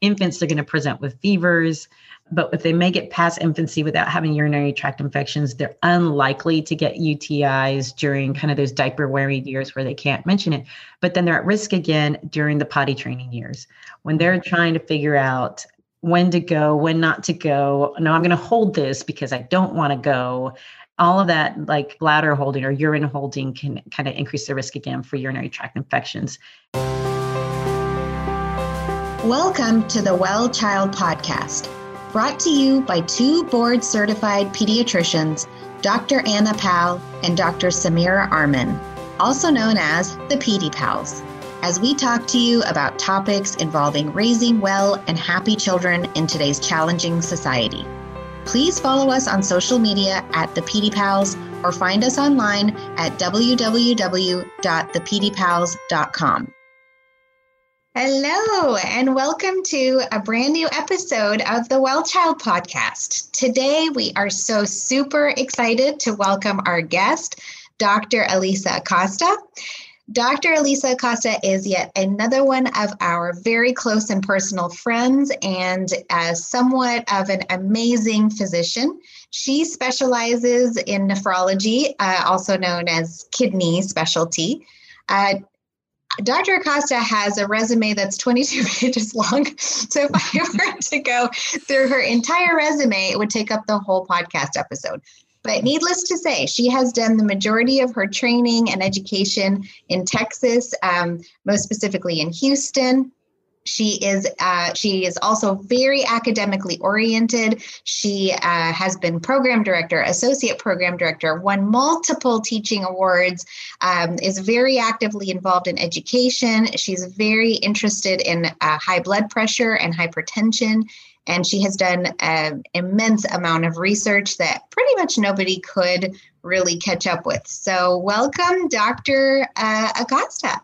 infants are going to present with fevers but if they make it past infancy without having urinary tract infections, they're unlikely to get UTIs during kind of those diaper wearing years where they can't mention it. But then they're at risk again during the potty training years when they're trying to figure out when to go, when not to go. No, I'm going to hold this because I don't want to go. All of that, like bladder holding or urine holding, can kind of increase the risk again for urinary tract infections. Welcome to the Well Child Podcast brought to you by two board certified pediatricians, Dr. Anna Powell and Dr. Samira Arman, also known as the PD Pals, as we talk to you about topics involving raising well and happy children in today's challenging society. Please follow us on social media at the PD Pals or find us online at www.thepdpals.com. Hello, and welcome to a brand new episode of the Well Child podcast. Today, we are so super excited to welcome our guest, Dr. Alisa Acosta. Dr. Alisa Acosta is yet another one of our very close and personal friends and as somewhat of an amazing physician. She specializes in nephrology, uh, also known as kidney specialty. Uh, Dr. Acosta has a resume that's 22 pages long. So if I were to go through her entire resume, it would take up the whole podcast episode. But needless to say, she has done the majority of her training and education in Texas, um, most specifically in Houston, she is uh, she is also very academically oriented. She uh, has been program director associate program director won multiple teaching awards um, is very actively involved in education. She's very interested in uh, high blood pressure and hypertension. And she has done an immense amount of research that pretty much nobody could really catch up with. So welcome dr uh, acosta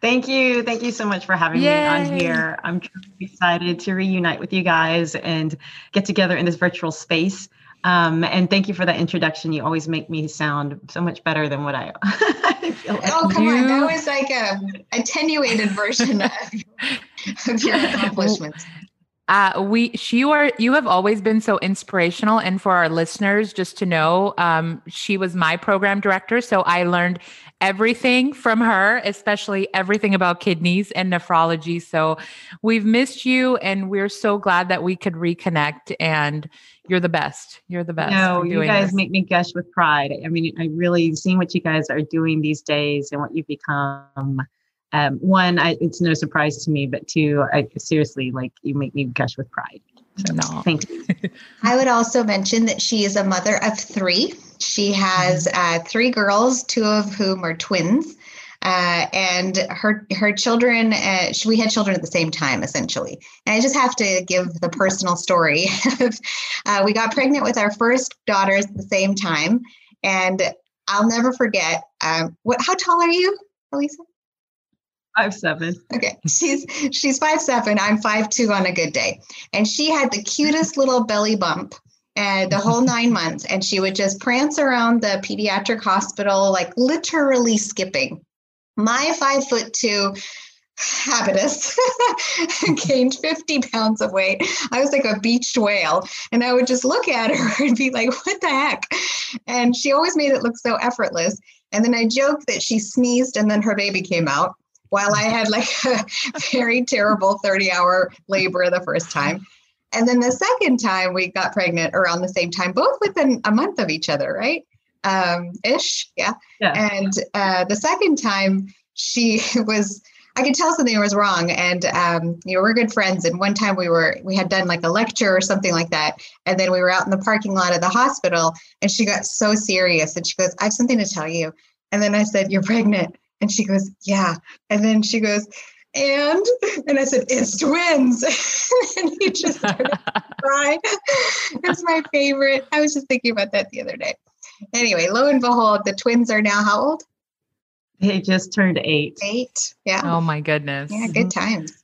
Thank you. Thank you so much for having Yay. me on here. I'm truly excited to reunite with you guys and get together in this virtual space. Um, and thank you for that introduction. You always make me sound so much better than what I, I feel like. Oh, come you... on. That was like a attenuated version of, of your accomplishments. Uh, we, she, you are, you have always been so inspirational. And for our listeners, just to know, um, she was my program director. So I learned everything from her, especially everything about kidneys and nephrology. So we've missed you and we're so glad that we could reconnect and you're the best. You're the best. No, you guys this. make me gush with pride. I mean, I really seeing what you guys are doing these days and what you've become. Um, one, I, it's no surprise to me, but two, I seriously like you make me gush with pride. So, no. thank you. I would also mention that she is a mother of three. She has mm-hmm. uh, three girls, two of whom are twins. Uh, and her her children, uh, she, we had children at the same time, essentially. And I just have to give the personal story. uh, we got pregnant with our first daughters at the same time, and I'll never forget. Um, what? How tall are you, Alisa? Five seven. Okay, she's she's five seven. I'm five two on a good day, and she had the cutest little belly bump and the whole nine months. And she would just prance around the pediatric hospital, like literally skipping. My five foot two habitus gained 50 pounds of weight. I was like a beached whale. And I would just look at her and be like, what the heck? And she always made it look so effortless. And then I joked that she sneezed and then her baby came out while I had like a very terrible 30 hour labor the first time. And then the second time we got pregnant around the same time, both within a month of each other, right? Um, ish, yeah. yeah. And uh, the second time she was, I could tell something was wrong, and um, you know we're good friends. And one time we were, we had done like a lecture or something like that, and then we were out in the parking lot of the hospital, and she got so serious, and she goes, "I have something to tell you." And then I said, "You're pregnant." And she goes, Yeah. And then she goes, and and I said, It's twins. and he just started crying. It's my favorite. I was just thinking about that the other day. Anyway, lo and behold, the twins are now how old? They just turned eight. Eight. Yeah. Oh my goodness. Yeah, good times.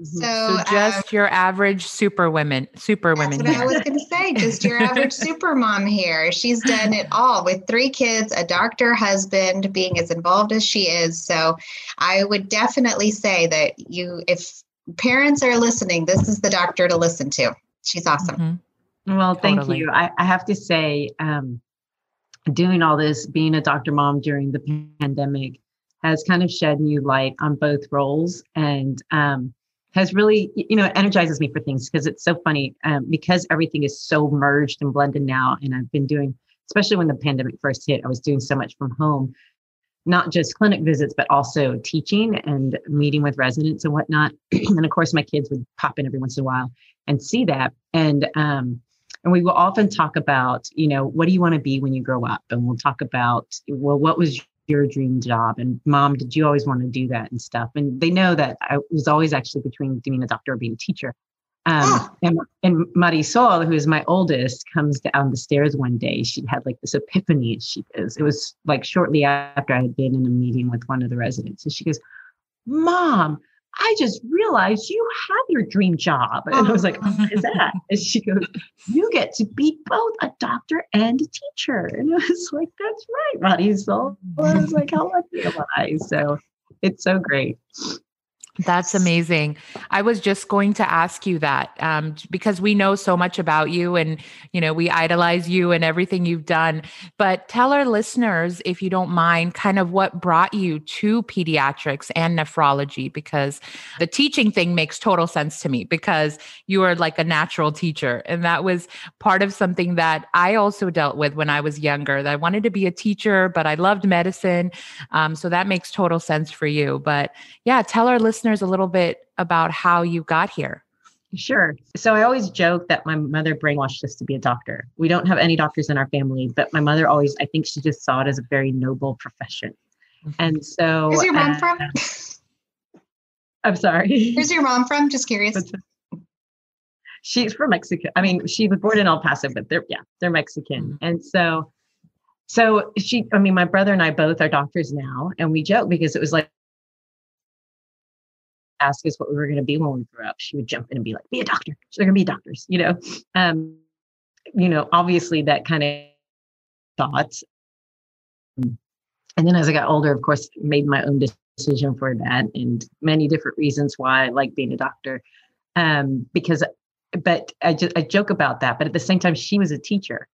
Mm-hmm. So, so just um, your average super women, super that's women. What here. I was going to say, just your average super mom here. She's done it all with three kids, a doctor, husband, being as involved as she is. So, I would definitely say that you, if parents are listening, this is the doctor to listen to. She's awesome. Mm-hmm. Well, thank totally. you. I, I, have to say, um, doing all this, being a doctor mom during the pandemic, has kind of shed new light on both roles and um, has really, you know, energizes me for things because it's so funny um, because everything is so merged and blended now. And I've been doing, especially when the pandemic first hit, I was doing so much from home, not just clinic visits, but also teaching and meeting with residents and whatnot. and of course, my kids would pop in every once in a while and see that. And, um, and we will often talk about, you know, what do you want to be when you grow up? And we'll talk about, well, what was your dream job and mom did you always want to do that and stuff? And they know that i was always actually between being a doctor or being a teacher. Um, ah. and, and marisol who is my oldest comes down the stairs one day. She had like this epiphany. She goes it was like shortly after i had been in a meeting with one of the residents and she goes mom I just realized you have your dream job. And I was like, oh, what is oh. that? And she goes, you get to be both a doctor and a teacher. And I was like, that's right, Ronnie. So I was like, how lucky am I? So it's so great. That's amazing. I was just going to ask you that um, because we know so much about you and, you know, we idolize you and everything you've done. But tell our listeners, if you don't mind, kind of what brought you to pediatrics and nephrology, because the teaching thing makes total sense to me because you are like a natural teacher. And that was part of something that I also dealt with when I was younger, that I wanted to be a teacher, but I loved medicine. Um, so that makes total sense for you. But yeah, tell our listeners listeners a little bit about how you got here? Sure. So I always joke that my mother brainwashed us to be a doctor. We don't have any doctors in our family, but my mother always, I think she just saw it as a very noble profession. Mm-hmm. And so. Where's your mom uh, from? I'm sorry. Where's your mom from? Just curious. She's from Mexico. I mean, she was born in El Paso, but they're, yeah, they're Mexican. Mm-hmm. And so, so she, I mean, my brother and I both are doctors now. And we joke because it was like, ask us what we were going to be when we grew up, she would jump in and be like, "Be a doctor." They're going to be doctors, you know. Um, you know, obviously that kind of thoughts. And then as I got older, of course, made my own decision for that, and many different reasons why I like being a doctor. Um, because, but I just I joke about that, but at the same time, she was a teacher.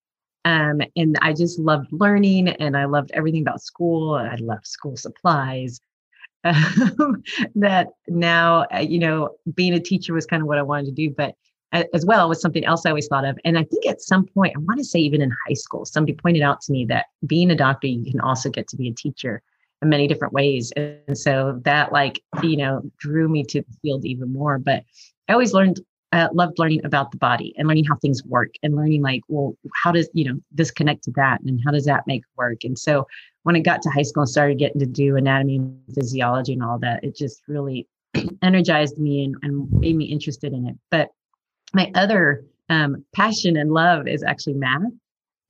Um, and I just loved learning and I loved everything about school. I loved school supplies um, that now, uh, you know, being a teacher was kind of what I wanted to do, but as well was something else I always thought of. And I think at some point, I want to say even in high school, somebody pointed out to me that being a doctor, you can also get to be a teacher in many different ways. And so that like, you know, drew me to the field even more. But I always learned, uh, loved learning about the body and learning how things work and learning like, well, how does, you know, this connect to that and how does that make work? And so when I got to high school and started getting to do anatomy and physiology and all that, it just really energized me and, and made me interested in it. But my other um, passion and love is actually math.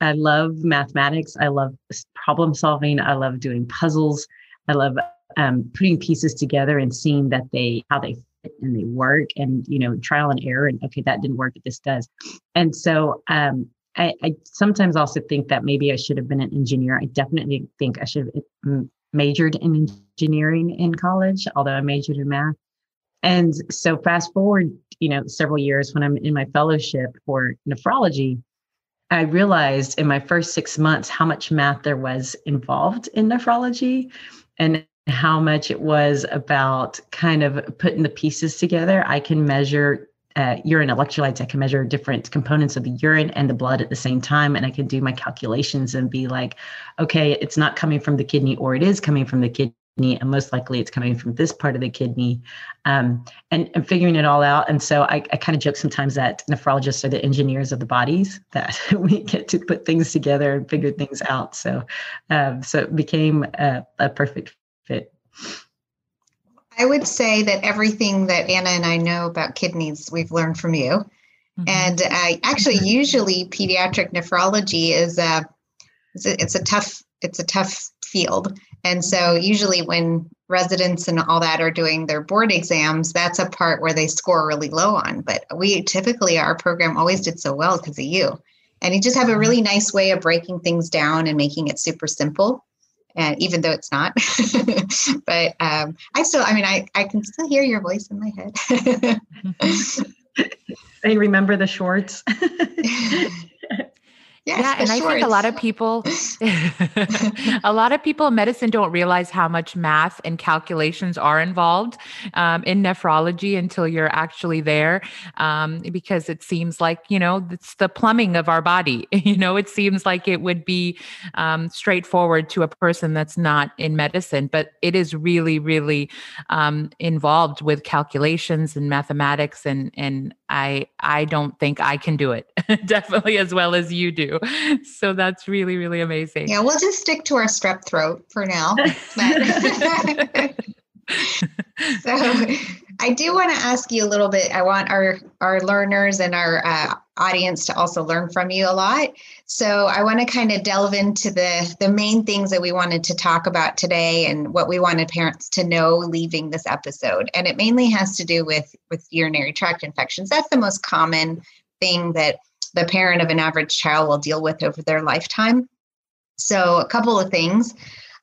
I love mathematics. I love problem solving. I love doing puzzles. I love um, putting pieces together and seeing that they how they fit and they work and you know trial and error and okay that didn't work but this does and so um, I, I, sometimes also think that maybe I should have been an engineer. I definitely think I should have mm, majored in engineering in college, although I majored in math. And so fast forward, you know, several years when I'm in my fellowship for nephrology, I realized in my first six months how much math there was involved in nephrology and how much it was about kind of putting the pieces together. I can measure uh, urine electrolytes. I can measure different components of the urine and the blood at the same time. And I can do my calculations and be like, okay, it's not coming from the kidney, or it is coming from the kidney. And most likely it's coming from this part of the kidney um, and, and figuring it all out. And so I, I kind of joke sometimes that nephrologists are the engineers of the bodies, that we get to put things together and figure things out. So, um, so it became a, a perfect fit. I would say that everything that Anna and I know about kidneys, we've learned from you. Mm-hmm. And I actually, usually, pediatric nephrology is a, it's a, it's a tough it's a tough field. And so usually when residents and all that are doing their board exams, that's a part where they score really low on. But we typically our program always did so well because of you. And you just have a really nice way of breaking things down and making it super simple and even though it's not. but um, I still, I mean, I, I can still hear your voice in my head. I remember the shorts. Yes, yeah, and I think a lot of people, a lot of people in medicine don't realize how much math and calculations are involved um, in nephrology until you're actually there, um, because it seems like you know it's the plumbing of our body. you know, it seems like it would be um, straightforward to a person that's not in medicine, but it is really, really um, involved with calculations and mathematics, and and I I don't think I can do it definitely as well as you do. So that's really really amazing. Yeah, we'll just stick to our strep throat for now. so I do want to ask you a little bit. I want our our learners and our uh, audience to also learn from you a lot. So I want to kind of delve into the the main things that we wanted to talk about today and what we wanted parents to know leaving this episode. And it mainly has to do with with urinary tract infections. That's the most common thing that the parent of an average child will deal with over their lifetime. So a couple of things.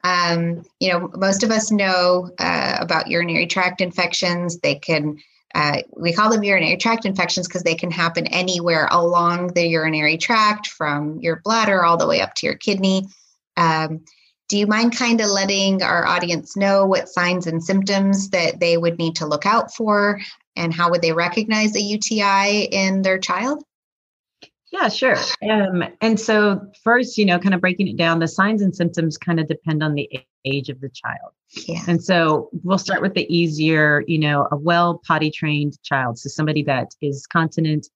Um, you know, most of us know uh, about urinary tract infections. They can, uh, we call them urinary tract infections because they can happen anywhere along the urinary tract from your bladder all the way up to your kidney. Um, do you mind kind of letting our audience know what signs and symptoms that they would need to look out for and how would they recognize a UTI in their child? Yeah, sure. Um, and so, first, you know, kind of breaking it down, the signs and symptoms kind of depend on the age of the child. Yeah. And so, we'll start with the easier, you know, a well potty trained child. So, somebody that is continent,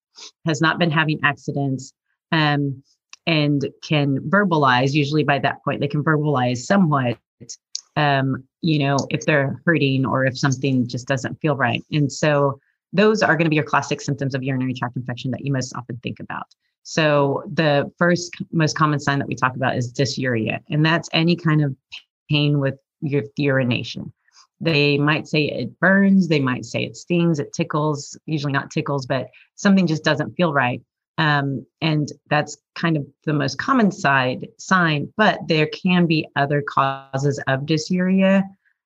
has not been having accidents, um, and can verbalize. Usually, by that point, they can verbalize somewhat. Um, you know, if they're hurting or if something just doesn't feel right. And so, those are going to be your classic symptoms of urinary tract infection that you most often think about. So the first most common sign that we talk about is dysuria, and that's any kind of pain with your urination. They might say it burns, they might say it stings, it tickles, usually not tickles, but something just doesn't feel right. Um, and that's kind of the most common side sign, but there can be other causes of dysuria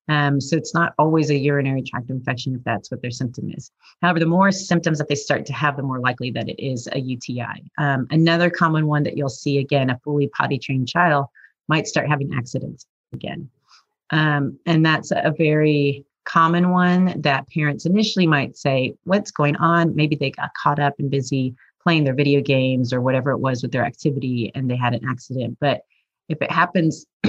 um, so it's not always a urinary tract infection if that's what their symptom is. However, the more symptoms that they start to have, the more likely that it is a UTI. Um, another common one that you'll see again, a fully potty trained child might start having accidents again. Um, and that's a very common one that parents initially might say, What's going on? Maybe they got caught up and busy playing their video games or whatever it was with their activity and they had an accident. But if it happens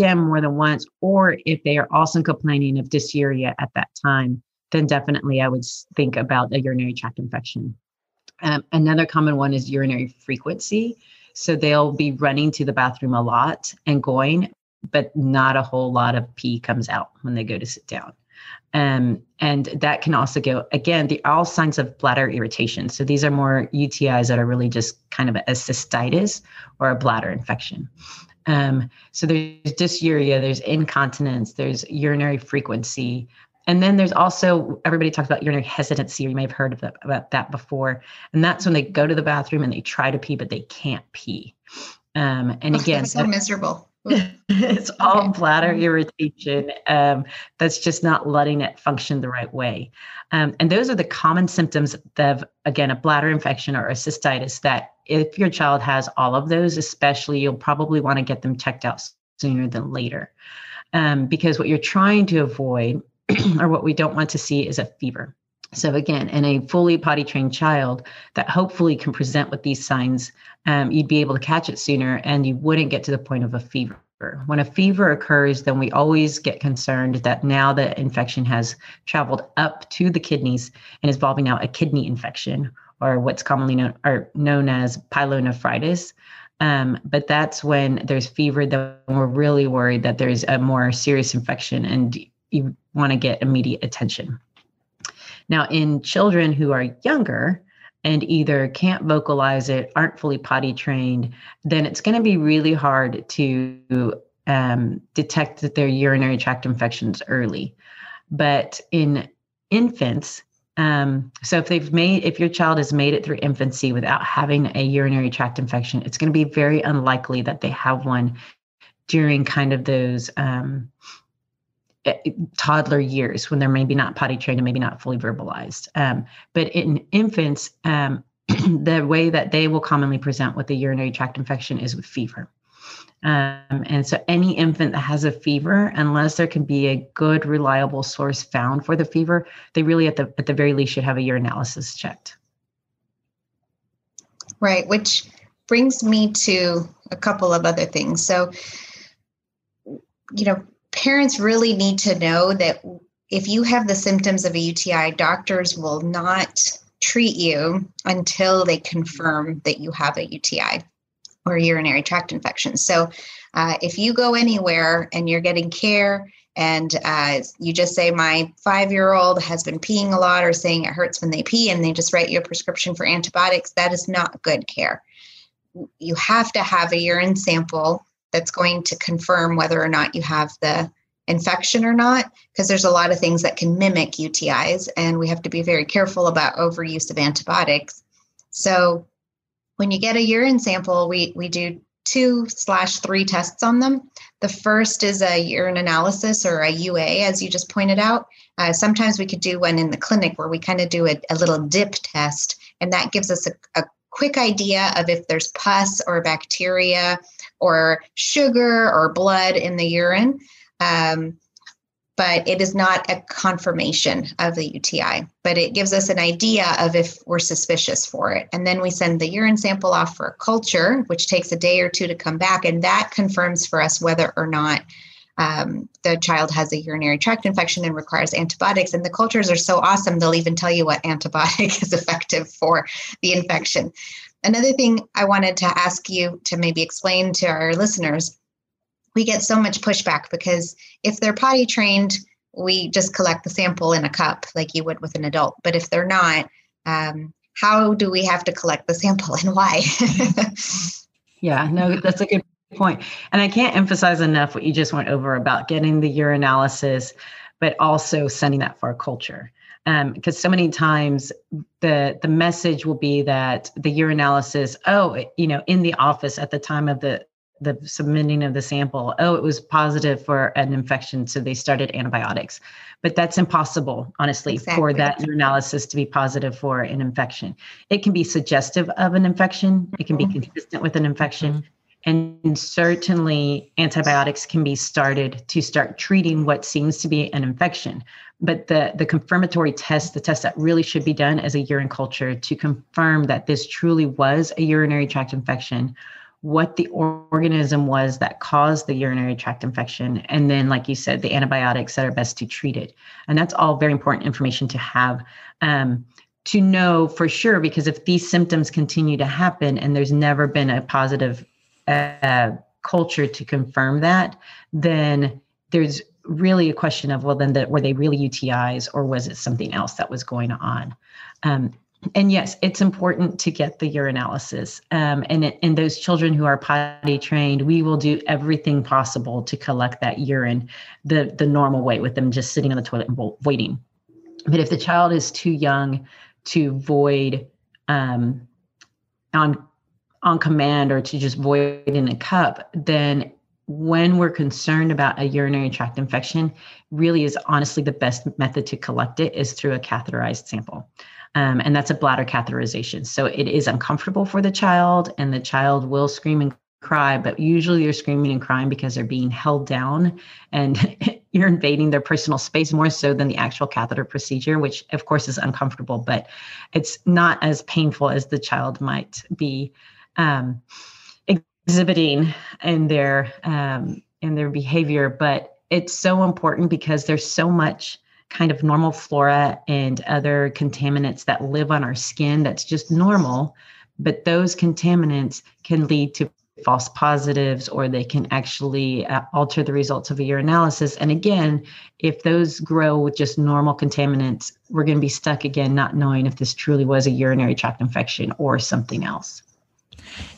again more than once, or if they are also complaining of dysuria at that time, then definitely I would think about a urinary tract infection. Um, another common one is urinary frequency. So they'll be running to the bathroom a lot and going, but not a whole lot of pee comes out when they go to sit down. Um, and that can also go again the all signs of bladder irritation so these are more utis that are really just kind of a cystitis or a bladder infection um, so there's dysuria, there's incontinence, there's urinary frequency. And then there's also everybody talks about urinary hesitancy, or you may have heard of that, about that before. And that's when they go to the bathroom and they try to pee, but they can't pee. Um, and oh, again, so miserable. it's all okay. bladder irritation um, that's just not letting it function the right way. Um, and those are the common symptoms of, again, a bladder infection or a cystitis that if your child has all of those, especially, you'll probably want to get them checked out sooner than later. Um, because what you're trying to avoid or what we don't want to see is a fever. So, again, in a fully potty trained child that hopefully can present with these signs, um, you'd be able to catch it sooner and you wouldn't get to the point of a fever. When a fever occurs, then we always get concerned that now the infection has traveled up to the kidneys and is involving now a kidney infection or what's commonly known, or known as pyelonephritis. Um, but that's when there's fever that we're really worried that there's a more serious infection and you want to get immediate attention. Now, in children who are younger and either can't vocalize it, aren't fully potty trained, then it's going to be really hard to um, detect that they're urinary tract infections early. But in infants, um, so if they've made, if your child has made it through infancy without having a urinary tract infection, it's going to be very unlikely that they have one during kind of those um, eh, toddler years when they're maybe not potty trained and maybe not fully verbalized. Um, but in infants, um, the way that they will commonly present with the urinary tract infection is with fever. Um, and so, any infant that has a fever, unless there can be a good, reliable source found for the fever, they really, at the at the very least, should have a urinalysis checked. Right, which brings me to a couple of other things. So, you know, parents really need to know that if you have the symptoms of a UTI, doctors will not treat you until they confirm that you have a UTI or urinary tract infection. So, uh, if you go anywhere and you're getting care and uh, you just say, My five year old has been peeing a lot or saying it hurts when they pee, and they just write you a prescription for antibiotics, that is not good care. You have to have a urine sample that's going to confirm whether or not you have the infection or not, because there's a lot of things that can mimic UTIs, and we have to be very careful about overuse of antibiotics. So, when you get a urine sample, we, we do two slash three tests on them. The first is a urine analysis or a UA, as you just pointed out. Uh, sometimes we could do one in the clinic where we kind of do a, a, little dip test, and that gives us a, a quick idea of if there's pus or bacteria or sugar or blood in the urine. Um, but it is not a confirmation of the UTI, but it gives us an idea of if we're suspicious for it. And then we send the urine sample off for a culture, which takes a day or two to come back, and that confirms for us whether or not um, the child has a urinary tract infection and requires antibiotics. And the cultures are so awesome, they'll even tell you what antibiotic is effective for the infection. Another thing I wanted to ask you to maybe explain to our listeners we get so much pushback because if they're potty trained, we just collect the sample in a cup like you would with an adult. But if they're not, um, how do we have to collect the sample and why? yeah, no, that's a good point. And I can't emphasize enough what you just went over about getting the urinalysis, but also sending that for a culture. Because um, so many times the the message will be that the urinalysis, oh, you know, in the office at the time of the the submitting of the sample, oh, it was positive for an infection, so they started antibiotics. But that's impossible, honestly, exactly. for that analysis to be positive for an infection. It can be suggestive of an infection, it can be mm-hmm. consistent with an infection. Mm-hmm. And certainly, antibiotics can be started to start treating what seems to be an infection. But the, the confirmatory test, the test that really should be done as a urine culture to confirm that this truly was a urinary tract infection what the organism was that caused the urinary tract infection, and then, like you said, the antibiotics that are best to treat it. And that's all very important information to have. Um, to know for sure, because if these symptoms continue to happen and there's never been a positive uh, culture to confirm that, then there's really a question of well, then the, were they really UTIs or was it something else that was going on? Um, and yes, it's important to get the urinalysis. Um, and in those children who are potty trained, we will do everything possible to collect that urine the, the normal way with them just sitting on the toilet and waiting. But if the child is too young to void um, on on command or to just void in a cup, then when we're concerned about a urinary tract infection, really is honestly the best method to collect it is through a catheterized sample. Um, and that's a bladder catheterization. So it is uncomfortable for the child, and the child will scream and cry, but usually they're screaming and crying because they're being held down and you're invading their personal space more so than the actual catheter procedure, which of course is uncomfortable, but it's not as painful as the child might be um, exhibiting in their um, in their behavior. But it's so important because there's so much kind of normal flora and other contaminants that live on our skin that's just normal. But those contaminants can lead to false positives or they can actually uh, alter the results of a urinalysis. And again, if those grow with just normal contaminants, we're going to be stuck again, not knowing if this truly was a urinary tract infection or something else.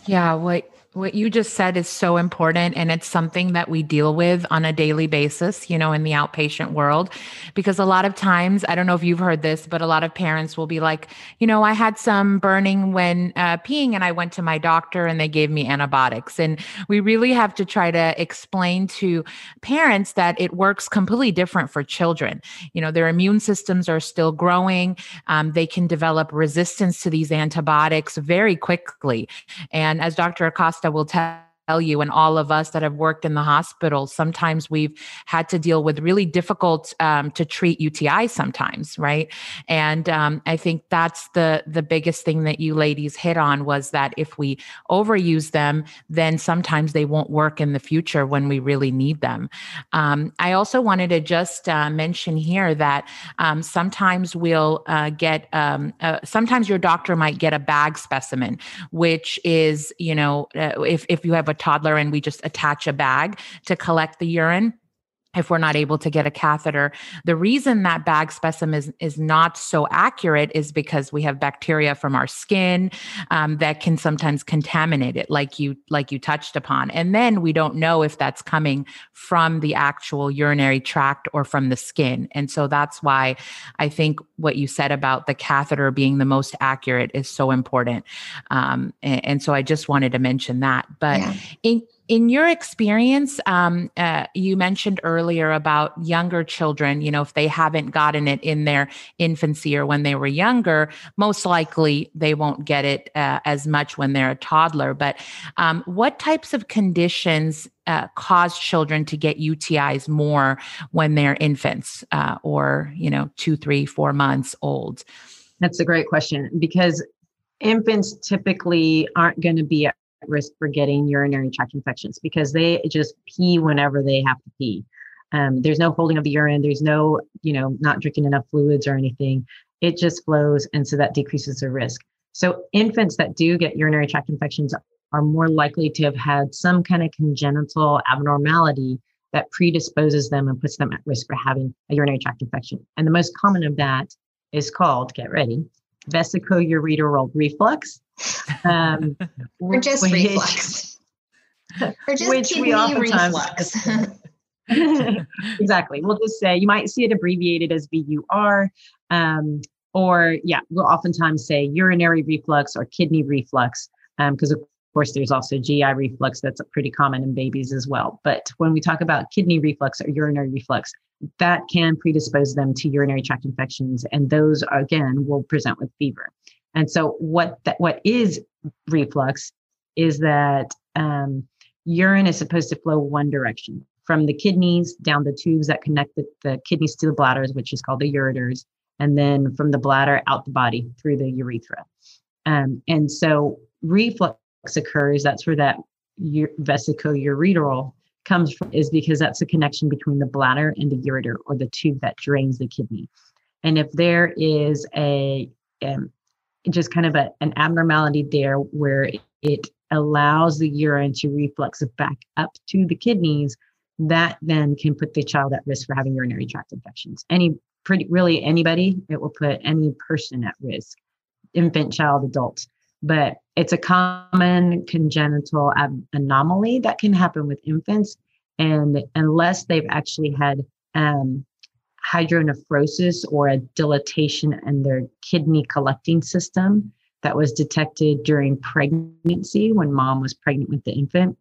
Yeah, what What you just said is so important. And it's something that we deal with on a daily basis, you know, in the outpatient world. Because a lot of times, I don't know if you've heard this, but a lot of parents will be like, you know, I had some burning when uh, peeing and I went to my doctor and they gave me antibiotics. And we really have to try to explain to parents that it works completely different for children. You know, their immune systems are still growing, um, they can develop resistance to these antibiotics very quickly. And as Dr. Acosta will tell you and all of us that have worked in the hospital sometimes we've had to deal with really difficult um, to treat uti sometimes right? And um, i think that's the the biggest thing that you ladies hit on was that if we overuse them then sometimes they won't work in the future when we really need them. Um, i also wanted to just uh, mention here that um, sometimes we'll uh, get um, uh, sometimes your doctor might get a bag specimen which is you know uh, if, if you have a toddler and we just attach a bag to collect the urine if we're not able to get a catheter. The reason that bag specimen is, is not so accurate is because we have bacteria from our skin um, that can sometimes contaminate it, like you like you touched upon. And then we don't know if that's coming from the actual urinary tract or from the skin. And so that's why I think what you said about the catheter being the most accurate is so important. Um, and, and, so I just wanted to mention that. But yeah. in in your experience, um, uh, you mentioned earlier about younger children, you know, if they haven't gotten it in their infancy or when they were younger, most likely they won't get it uh, as much when they're a toddler. But um, what types of conditions uh, cause children to get UTIs more when they're infants uh, or, you know, two, three, four months old? That's a great question because infants typically aren't going to be at risk for getting urinary tract infections because they just pee whenever they have to pee. Um, there's no holding of the urine. There's no, you know, not drinking enough fluids or anything. It just flows, and so that decreases the risk. So infants that do get urinary tract infections are more likely to have had some kind of congenital abnormality that predisposes them and puts them at risk for having a urinary tract infection. And the most common of that is called, get ready, vesicoureteral reflux. Um, or just which, reflux. or just which kidney reflux. exactly. We'll just say you might see it abbreviated as VUR. Um, or yeah, we'll oftentimes say urinary reflux or kidney reflux because um, of course there's also GI reflux that's pretty common in babies as well. But when we talk about kidney reflux or urinary reflux, that can predispose them to urinary tract infections, and those again will present with fever. And so, what that what is reflux is that um, urine is supposed to flow one direction from the kidneys down the tubes that connect the, the kidneys to the bladders, which is called the ureters, and then from the bladder out the body through the urethra. Um, and so, reflux occurs. That's where that u- vesicoureteral comes from is because that's the connection between the bladder and the ureter or the tube that drains the kidney. And if there is a um, just kind of a, an abnormality there where it allows the urine to reflux back up to the kidneys, that then can put the child at risk for having urinary tract infections. Any pretty really anybody, it will put any person at risk, infant, child, adult but it's a common congenital ab- anomaly that can happen with infants. And unless they've actually had um, hydronephrosis or a dilatation in their kidney collecting system that was detected during pregnancy when mom was pregnant with the infant,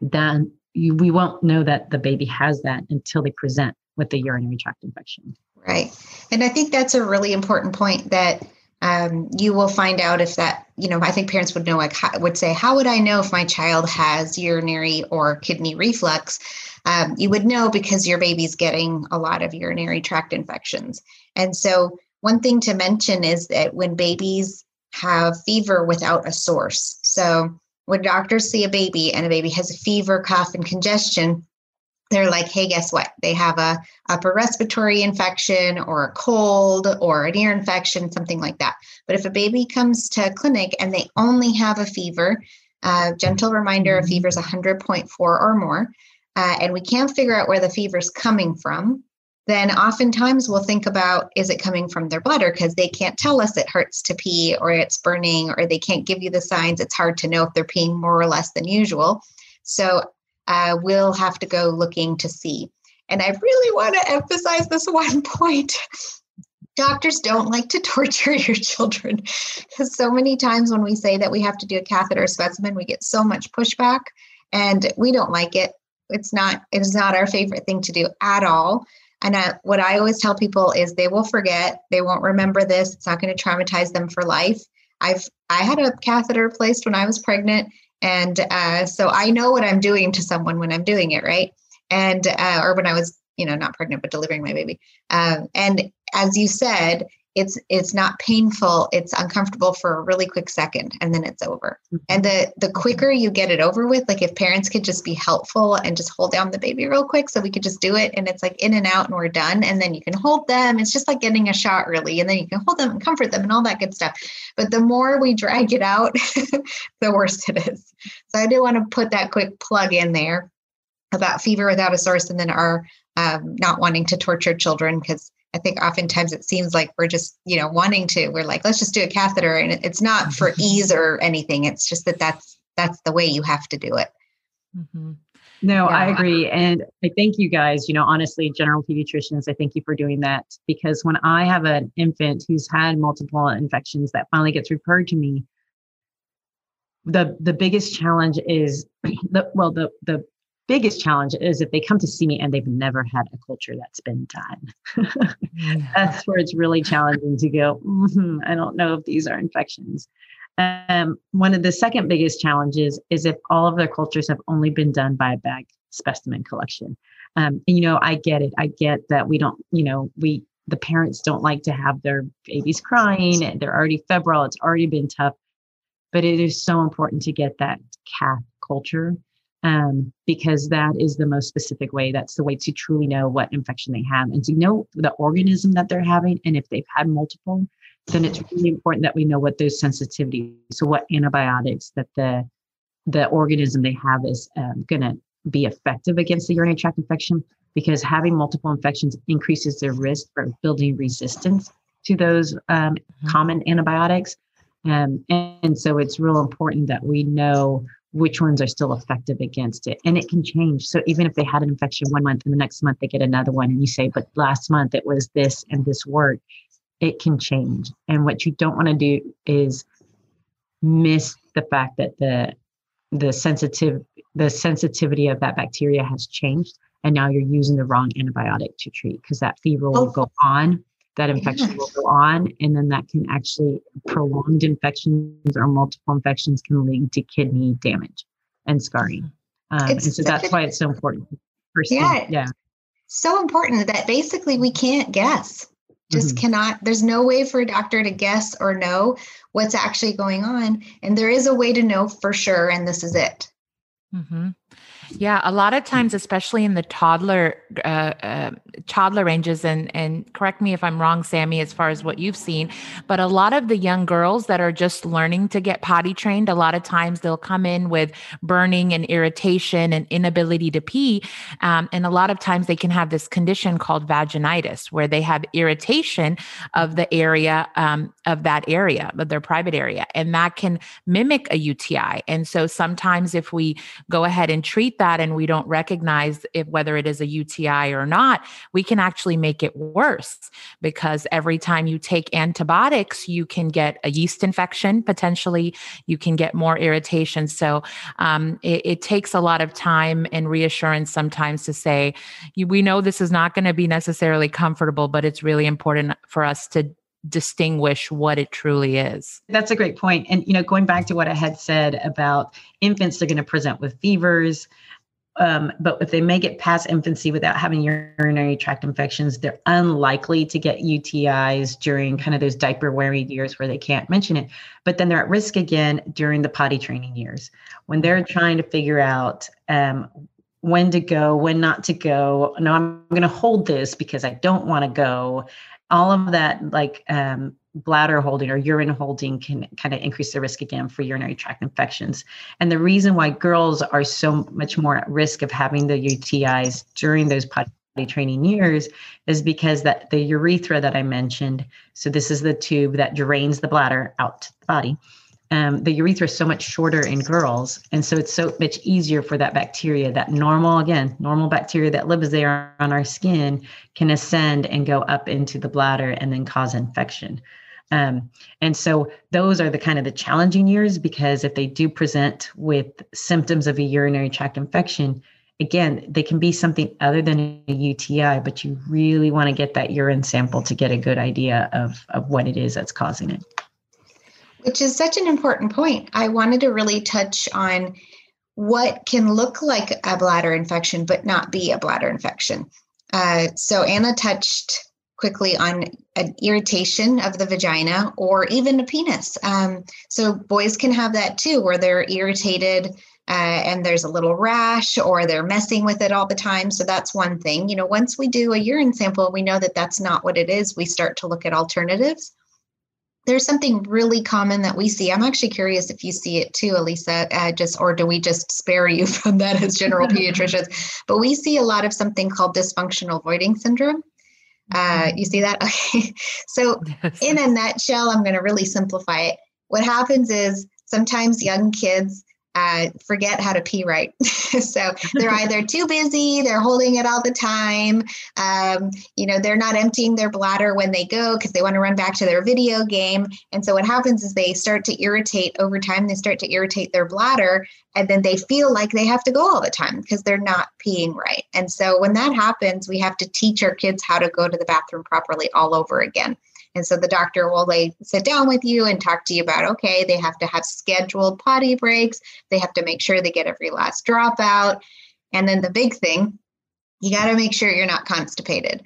then you, we won't know that the baby has that until they present with the urinary tract infection. Right. And I think that's a really important point that um, you will find out if that you know i think parents would know like how, would say how would i know if my child has urinary or kidney reflux? Um, you would know because your baby's getting a lot of urinary tract infections. And so one thing to mention is that when babies have fever without a source so when doctors see a baby and a baby has a fever cough and congestion they're like, hey, guess what? They have a upper respiratory infection or a cold or an ear infection, something like that. But if a baby comes to a clinic and they only have a fever, uh, gentle reminder, a fever is 100.4 or more, uh, and we can't figure out where the fever is coming from, then oftentimes we'll think about is it coming from their bladder because they can't tell us it hurts to pee or it's burning or they can't give you the signs. It's hard to know if they're peeing more or less than usual. So uh, we'll have to go looking to see. And I really want to emphasize this one point. Doctors don't like to torture your children because so many times when we say that we have to do a catheter specimen, we get so much pushback and we don't like it. It's not it is not our favorite thing to do at all. And I, what I always tell people is they will forget, they won't remember this. It's not going to traumatize them for life. I've I had a catheter placed when I was pregnant, and uh, so I know what I'm doing to someone when I'm doing it, right? And uh, or when I was, you know, not pregnant but delivering my baby. Um, and as you said, it's it's not painful it's uncomfortable for a really quick second and then it's over. Mm-hmm. and the the quicker you get it over with like if parents could just be helpful and just hold down the baby real quick so we could just do it and it's like in and out and we're done and then you can hold them. It's just like getting a shot early and then you can hold them and comfort them and all that good stuff. But the more we drag it out the worse it is. So i do want to put that quick plug in there about fever without a source and then our um, not wanting to torture children because I think oftentimes it seems like we're just, you know, wanting to, we're like, let's just do a catheter. And it's not for ease or anything. It's just that that's, that's the way you have to do it. Mm-hmm. No, yeah. I agree. And I thank you guys, you know, honestly, general pediatricians, I thank you for doing that because when I have an infant who's had multiple infections that finally gets referred to me, the the biggest challenge is the well the the biggest challenge is if they come to see me and they've never had a culture that's been done. that's where it's really challenging to go, mm-hmm, I don't know if these are infections. Um, one of the second biggest challenges is if all of their cultures have only been done by a bag specimen collection. Um, and, you know, I get it. I get that we don't, you know, we, the parents don't like to have their babies crying. They're already febrile. It's already been tough. But it is so important to get that cath culture um, because that is the most specific way. That's the way to truly know what infection they have and to know the organism that they're having. And if they've had multiple, then it's really important that we know what those sensitivities, so what antibiotics that the the organism they have is um, going to be effective against the urinary tract infection because having multiple infections increases their risk for building resistance to those um, mm-hmm. common antibiotics. Um, and, and so it's real important that we know which ones are still effective against it. And it can change. So even if they had an infection one month and the next month they get another one, and you say, but last month it was this and this worked, it can change. And what you don't want to do is miss the fact that the the sensitive the sensitivity of that bacteria has changed and now you're using the wrong antibiotic to treat because that fever will oh. go on that infection yes. will go on and then that can actually prolonged infections or multiple infections can lead to kidney damage and scarring um, and so that's why it's so important yeah yeah so important that basically we can't guess just mm-hmm. cannot there's no way for a doctor to guess or know what's actually going on and there is a way to know for sure and this is it mm-hmm. Yeah, a lot of times, especially in the toddler uh, uh, toddler ranges, and and correct me if I'm wrong, Sammy, as far as what you've seen, but a lot of the young girls that are just learning to get potty trained, a lot of times they'll come in with burning and irritation and inability to pee, um, and a lot of times they can have this condition called vaginitis, where they have irritation of the area um, of that area, of their private area, and that can mimic a UTI. And so sometimes if we go ahead and that and we don't recognize if whether it is a UTI or not, we can actually make it worse because every time you take antibiotics, you can get a yeast infection potentially. You can get more irritation. So um, it, it, takes a lot of time and reassurance sometimes to say, we know this is not going to be necessarily comfortable, but it's really important for us to distinguish what it truly is. That's a great point. And you know, going back to what I had said about infants they're going to present with fevers, um, but if they make it past infancy without having urinary tract infections, they're unlikely to get UTIs during kind of those diaper wearing years where they can't mention it. But then they're at risk again during the potty training years when they're trying to figure out um, when to go, when not to go. No, I'm going to hold this because I don't want to go. All of that, like um, bladder holding or urine holding can kind of increase the risk again for urinary tract infections. And the reason why girls are so much more at risk of having the UTIs during those potty training years is because that the urethra that I mentioned, so this is the tube that drains the bladder out to the body. Um, the urethra is so much shorter in girls, and so it's so much easier for that bacteria, that normal again, normal bacteria that lives there on our skin, can ascend and go up into the bladder and then cause infection. Um, and so those are the kind of the challenging years because if they do present with symptoms of a urinary tract infection, again, they can be something other than a UTI, but you really want to get that urine sample to get a good idea of, of what it is that's causing it. Which is such an important point. I wanted to really touch on what can look like a bladder infection, but not be a bladder infection. Uh, so Anna touched quickly on an irritation of the vagina or even a penis. Um, so boys can have that too, where they're irritated uh, and there's a little rash or they're messing with it all the time. So that's one thing. You know, once we do a urine sample, we know that that's not what it is. We start to look at alternatives. There's something really common that we see. I'm actually curious if you see it too, Alisa. Uh, just or do we just spare you from that as general pediatricians? But we see a lot of something called dysfunctional voiding syndrome. Uh, you see that? Okay. So, in a nutshell, I'm going to really simplify it. What happens is sometimes young kids uh, forget how to pee right. so they're either too busy, they're holding it all the time. Um, you know, they're not emptying their bladder when they go because they want to run back to their video game. And so what happens is they start to irritate over time. They start to irritate their bladder, and then they feel like they have to go all the time because they're not peeing right. And so when that happens, we have to teach our kids how to go to the bathroom properly all over again. And so the doctor will like sit down with you and talk to you about okay, they have to have scheduled potty breaks, they have to make sure they get every last drop out. And then the big thing, you got to make sure you're not constipated.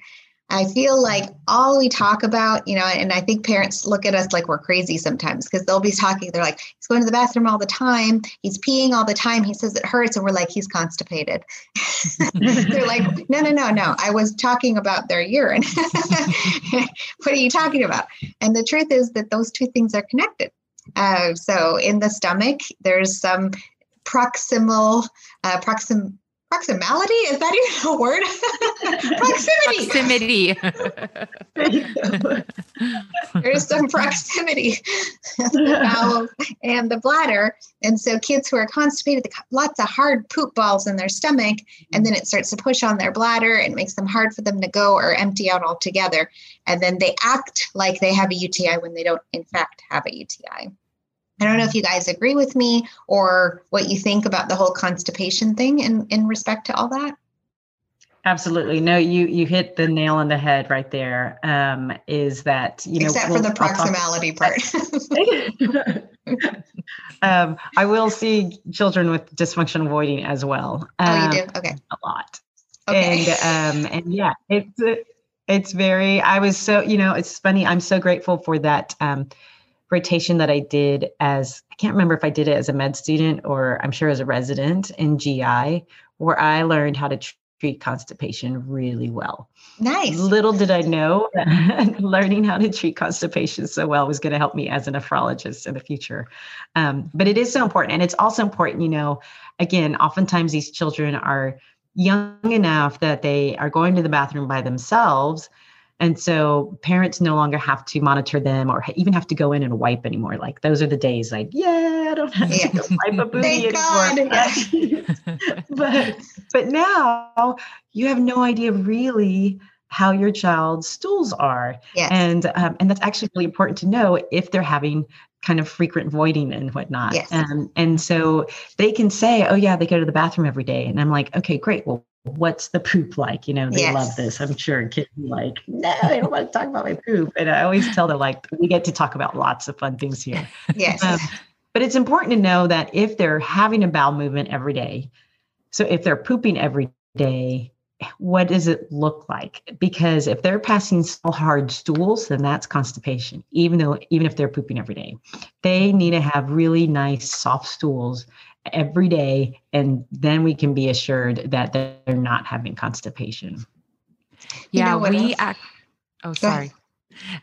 I feel like all we talk about, you know, and I think parents look at us like we're crazy sometimes because they'll be talking, they're like, he's going to the bathroom all the time, he's peeing all the time, he says it hurts, and we're like, he's constipated. they're like, no, no, no, no. I was talking about their urine. what are you talking about? And the truth is that those two things are connected. Uh, so in the stomach, there's some proximal, uh, proxim, proximality is that even a word? Proximity! Proximity. There's some proximity. The bowels and the bladder. And so kids who are constipated lots of hard poop balls in their stomach and then it starts to push on their bladder and makes them hard for them to go or empty out altogether. And then they act like they have a uti when they don't in fact have a uti I don't know if you guys agree with me or what you think about the whole constipation thing in, in respect to all that. Absolutely. No, you you hit the nail on the head right there. Um, is that you know except we'll, for the proximality part. um, I will see children with dysfunction voiding as well. Um, oh, you do? Okay. A lot. Okay. And um, and yeah, it's it's very. I was so you know it's funny. I'm so grateful for that. Um, rotation that I did as I can't remember if I did it as a med student or I'm sure as a resident in GI, where I learned how to treat constipation really well. Nice. Little did I know learning how to treat constipation so well was going to help me as a nephrologist in the future. Um, but it is so important. And it's also important, you know, again, oftentimes these children are young enough that they are going to the bathroom by themselves and so parents no longer have to monitor them or even have to go in and wipe anymore. Like those are the days like, yeah, I don't have yeah. to wipe a booty anymore. but but now you have no idea really how your child's stools are. Yes. And um, and that's actually really important to know if they're having kind of frequent voiding and whatnot. Yes. Um, and so they can say, oh yeah, they go to the bathroom every day. And I'm like, okay, great. Well, what's the poop like? You know, they yes. love this. I'm sure kids like, no, I don't want to talk about my poop. And I always tell them like, we get to talk about lots of fun things here. Yes. Um, but it's important to know that if they're having a bowel movement every day, so if they're pooping every day, what does it look like? Because if they're passing so hard stools, then that's constipation, even though even if they're pooping every day. They need to have really nice soft stools every day and then we can be assured that they're not having constipation. Yeah you know we act oh sorry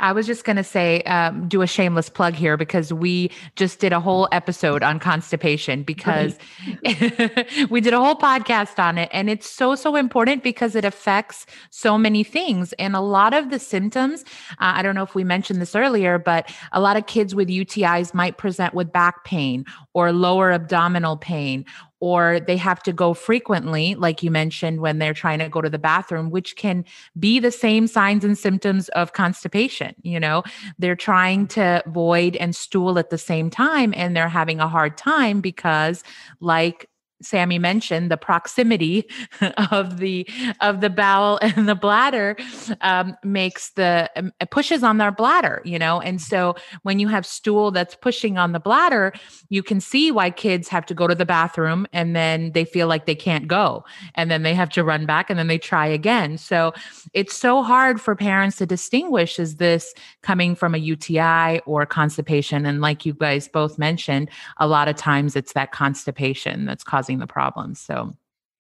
I was just going to say, um, do a shameless plug here because we just did a whole episode on constipation because we did a whole podcast on it. And it's so, so important because it affects so many things. And a lot of the symptoms, uh, I don't know if we mentioned this earlier, but a lot of kids with UTIs might present with back pain or lower abdominal pain or they have to go frequently, like you mentioned, when they're trying to go to the bathroom, which can be the same signs and symptoms of constipation. You know, they're trying to void and stool at the same time, and they're having a hard time because, like Sammy mentioned, the proximity of the of the bowel and the bladder um, makes the um, pushes on their bladder, you know. And so when you have stool that's pushing on the bladder, you can see why kids have to go to the bathroom and then they feel like they can't go, and then they have to run back and then they try again. So it's so hard for parents to distinguish: is this coming from a UTI or constipation? And like you guys both mentioned, a lot of times it's that constipation that's causing causing the problem. So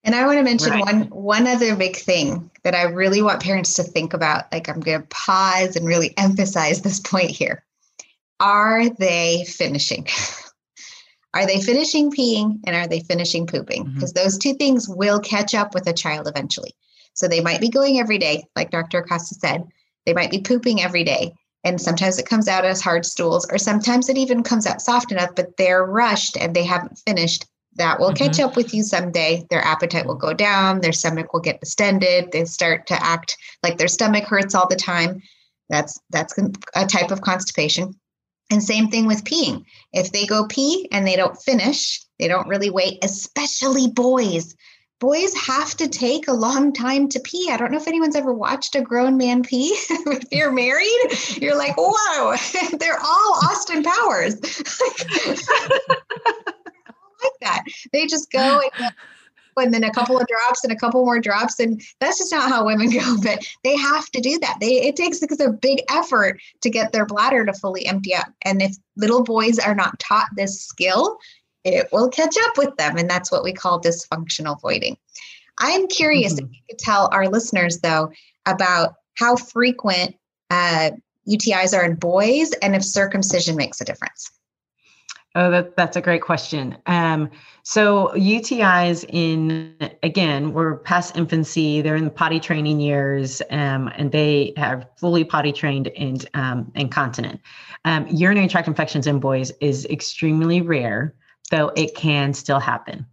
and I want to mention right. one one other big thing that I really want parents to think about. Like I'm going to pause and really emphasize this point here. Are they finishing? are they finishing peeing and are they finishing pooping? Because mm-hmm. those two things will catch up with a child eventually. So they might be going every day, like Dr. Acosta said. They might be pooping every day. And sometimes it comes out as hard stools, or sometimes it even comes out soft enough, but they're rushed and they haven't finished that will mm-hmm. catch up with you someday. Their appetite will go down, their stomach will get distended, they start to act like their stomach hurts all the time. That's that's a type of constipation. And same thing with peeing. If they go pee and they don't finish, they don't really wait, especially boys. Boys have to take a long time to pee. I don't know if anyone's ever watched a grown man pee. if you're married, you're like, whoa, they're all Austin Powers. that. They just go and, and then a couple of drops and a couple more drops. And that's just not how women go, but they have to do that. They it takes a big effort to get their bladder to fully empty out. And if little boys are not taught this skill, it will catch up with them. And that's what we call dysfunctional voiding. I'm curious mm-hmm. if you could tell our listeners though about how frequent uh, UTIs are in boys and if circumcision makes a difference. Oh, that, that's a great question. Um, so UTIs in again, we're past infancy. They're in the potty training years, um, and they are fully potty trained and um, incontinent. Um, urinary tract infections in boys is extremely rare, though it can still happen.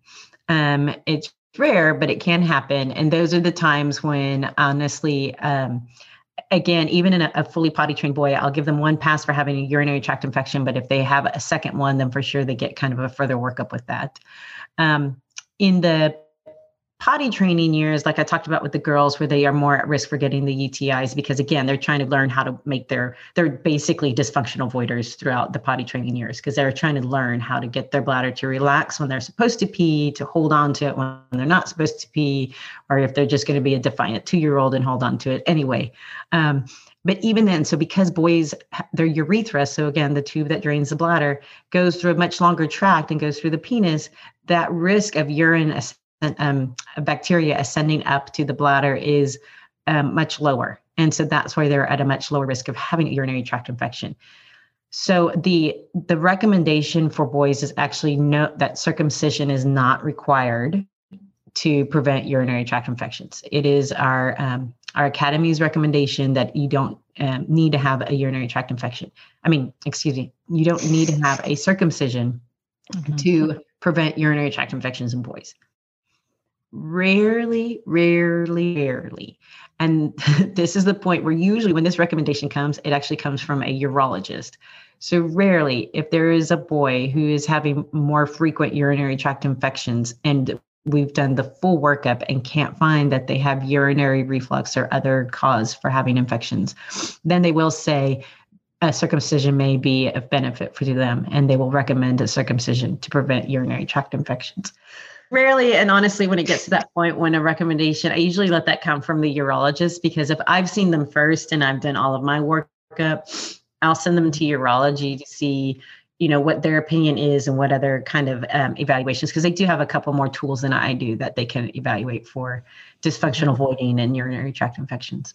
Um, it's rare, but it can happen, and those are the times when honestly um, again, even in a, a, fully potty trained boy, I'll give them one pass for having a urinary tract infection. But if they have a second one, then for sure they get kind of a further workup with that. Um, in the potty training years, like I talked about with the girls, where they are more at risk for getting the UTIs because again, they're trying to learn how to make their they're basically dysfunctional voiders throughout the potty training years because they're trying to learn how to get their bladder to relax when they're supposed to pee, to hold on to it when they're not supposed to pee, or if they're just going to be a defiant two-year-old and hold on to it anyway. Um, but even then, so because boys, their urethra, so again, the tube that drains the bladder, goes through a much longer tract and goes through the penis, that risk of urine um, bacteria ascending up to the bladder is um, much lower. And so that's why they're at a much lower risk of having a urinary tract infection. So the the recommendation for boys is actually note that circumcision is not required to prevent urinary tract infections. It is our um, our academy's recommendation that you don't um, need to have a urinary tract infection. I mean, excuse me, you don't need to have a circumcision mm-hmm. to prevent urinary tract infections in boys. Rarely, rarely, rarely. And this is the point where usually when this recommendation comes, it actually comes from a urologist. So rarely, if there is a boy who is having more frequent urinary tract infections and we've done the full workup and can't find that they have urinary reflux or other cause for having infections, then they will say a circumcision may be of benefit for them and they will recommend a circumcision to prevent urinary tract infections rarely and honestly when it gets to that point when a recommendation i usually let that come from the urologist because if i've seen them first and i've done all of my workup i'll send them to urology to see you know what their opinion is and what other kind of um, evaluations because they do have a couple more tools than i do that they can evaluate for dysfunctional voiding and urinary tract infections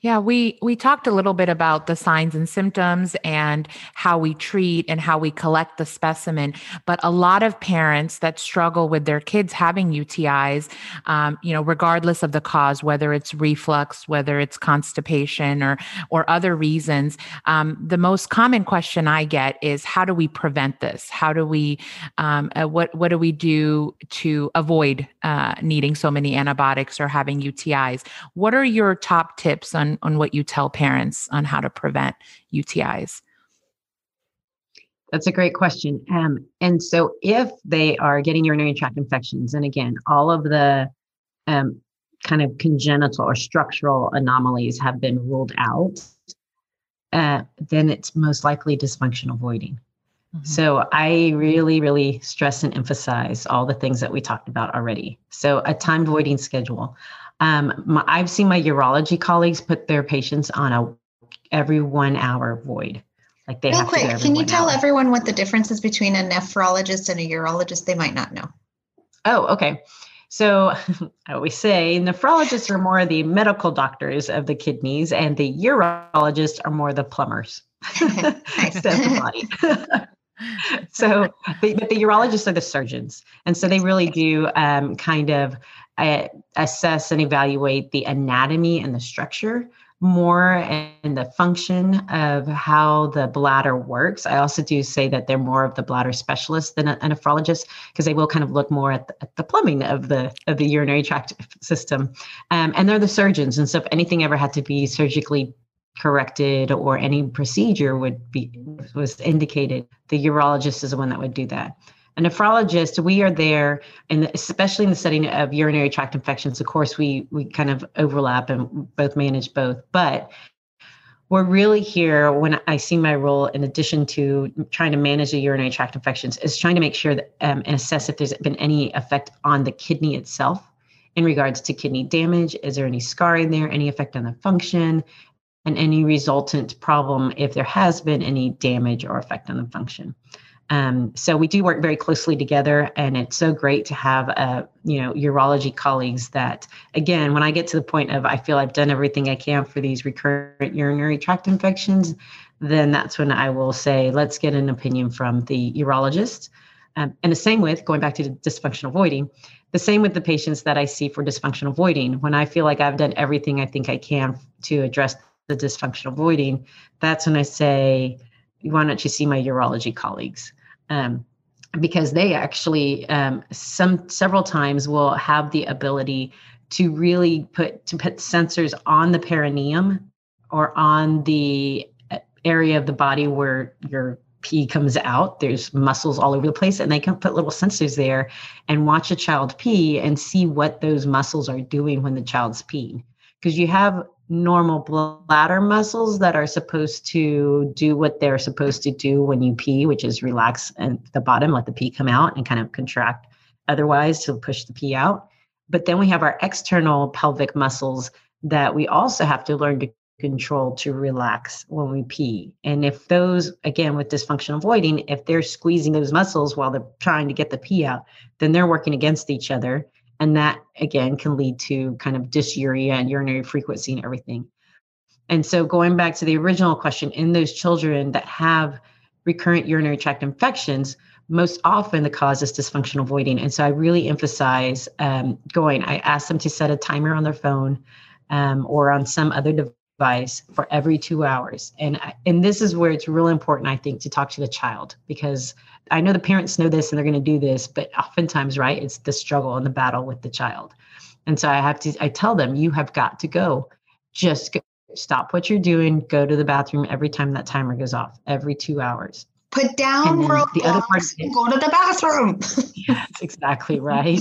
Yeah, we we talked a little bit about the signs and symptoms and how we treat and how we collect the specimen, but a lot of parents that struggle with their kids having UTIs, um, you know, regardless of the cause, whether it's reflux, whether it's constipation, or or other reasons, um, the most common question I get is, how do we prevent this? How do we, um, uh, what what do we do to avoid uh, needing so many antibiotics or having UTIs? What are your top tips on on on what you tell parents on how to prevent UTIs? That's a great question. Um, and so, if they are getting urinary tract infections, and again, all of the um, kind of congenital or structural anomalies have been ruled out, uh, then it's most likely dysfunctional voiding. Mm-hmm. So, I really, really stress and emphasize all the things that we talked about already. So, a time voiding schedule. Um, my, I've seen my urology colleagues put their patients on a every one hour void. Like they Real have quick, to can you tell hour. everyone what the difference is between a nephrologist and a urologist? They might not know. Oh, okay. So I always say nephrologists are more the medical doctors of the kidneys, and the urologists are more the plumbers. the body. so, but, but, the urologists are the surgeons, and so they really do um, kind of uh, assess and evaluate the anatomy and the structure more and the function of how the bladder works. I also do say that they're more of the bladder specialist than a, a nephrologist because they will kind of look more at the, at the, plumbing of the of the urinary tract system, um, and they're the surgeons. And so, if anything ever had to be surgically corrected or any procedure would be was indicated, the urologist is the one that would do that. A nephrologist, we are there, and especially in the setting of urinary tract infections. Of course, we we kind of overlap and both manage both, but we're really here when I see my role in addition to trying to manage the urinary tract infections is trying to make sure that um, and assess if there's been any effect on the kidney itself in regards to kidney damage. Is there any scarring there? Any effect on the function? And any resultant problem if there has been any damage or effect on the function. Um, so we do work very closely together, and it's so great to have uh, you know urology colleagues that again, when I get to the point of I feel I've done everything I can for these recurrent urinary tract infections, then that's when I will say, let's get an opinion from the urologist. Um, and the same with going back to dysfunctional voiding, the same with the patients that I see for dysfunctional voiding. When I feel like I've done everything I think I can to address the dysfunctional voiding, that's when I say, why don't you see my urology colleagues? Um, because they actually um, some several times will have the ability to really put to put sensors on the perineum or on the uh, area of the body where your pee comes out. There's muscles all over the place, and they can put little sensors there and watch a child pee and see what those muscles are doing when the child's peeing. Because you have normal bladder muscles that are supposed to do what they're supposed to do when you pee, which is relax at the bottom, let the pee come out and kind of contract otherwise to push the pee out. But then we have our external pelvic muscles that we also have to learn to control to relax when we pee. And if those, again, with dysfunctional voiding, if they're squeezing those muscles while they're trying to get the pee out, then they're working against each other and that again can lead to kind of dysuria and urinary frequency and everything. And so going back to the original question, in those children that have recurrent urinary tract infections, most often the cause is dysfunctional voiding. And so I really emphasize um, going, I ask them to set a timer on their phone um, or on some other device for every two hours. And, and this is where it's really important, I think, to talk to the child because I know the parents know this and they're going to do this, but oftentimes, right, it's the struggle and the battle with the child. And so I have to, I tell them, you have got to go. Just go, stop what you're doing, go to the bathroom every time that timer goes off, every two hours. Put down the other part go to the bathroom. That's exactly right.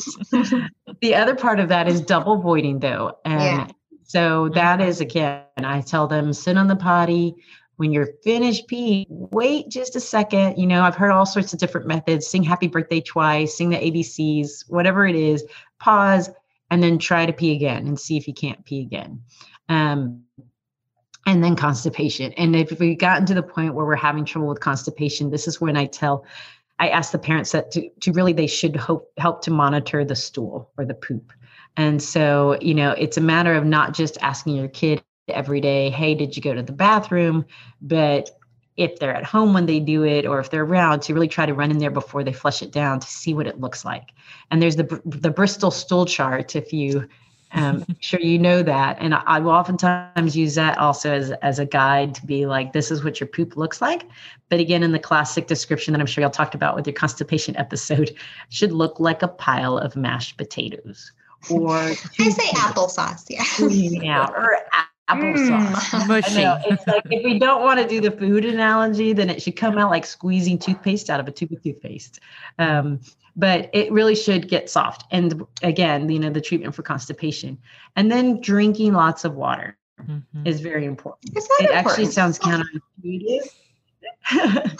the other part of that is double voiding, though. And yeah. so that mm-hmm. is, again, I tell them, sit on the potty, when you're finished peeing, wait just a second. You know, I've heard all sorts of different methods sing happy birthday twice, sing the ABCs, whatever it is, pause, and then try to pee again and see if you can't pee again. Um, and then constipation. And if we've gotten to the point where we're having trouble with constipation, this is when I tell, I ask the parents that to, to really, they should hope, help to monitor the stool or the poop. And so, you know, it's a matter of not just asking your kid, every day. Hey, did you go to the bathroom? But if they're at home when they do it or if they're around to really try to run in there before they flush it down to see what it looks like. And there's the the bristol stool chart if you um, sure you know that. And I, will oftentimes use that also as, as a guide to be like this is what your poop looks like. But again in the classic description that i'm sure y'all talked about with your constipation episode should look like a pile of mashed potatoes. Or i say applesauce yeah. Or applesauce. Mm, mushy. It's like if we don't want to do the food analogy, then it should come out like squeezing toothpaste out of a tube of toothpaste. Um, but it really should get soft. And again, you know, the treatment for constipation. And then drinking lots of water mm-hmm. is very important. Is it important? actually sounds counterintuitive.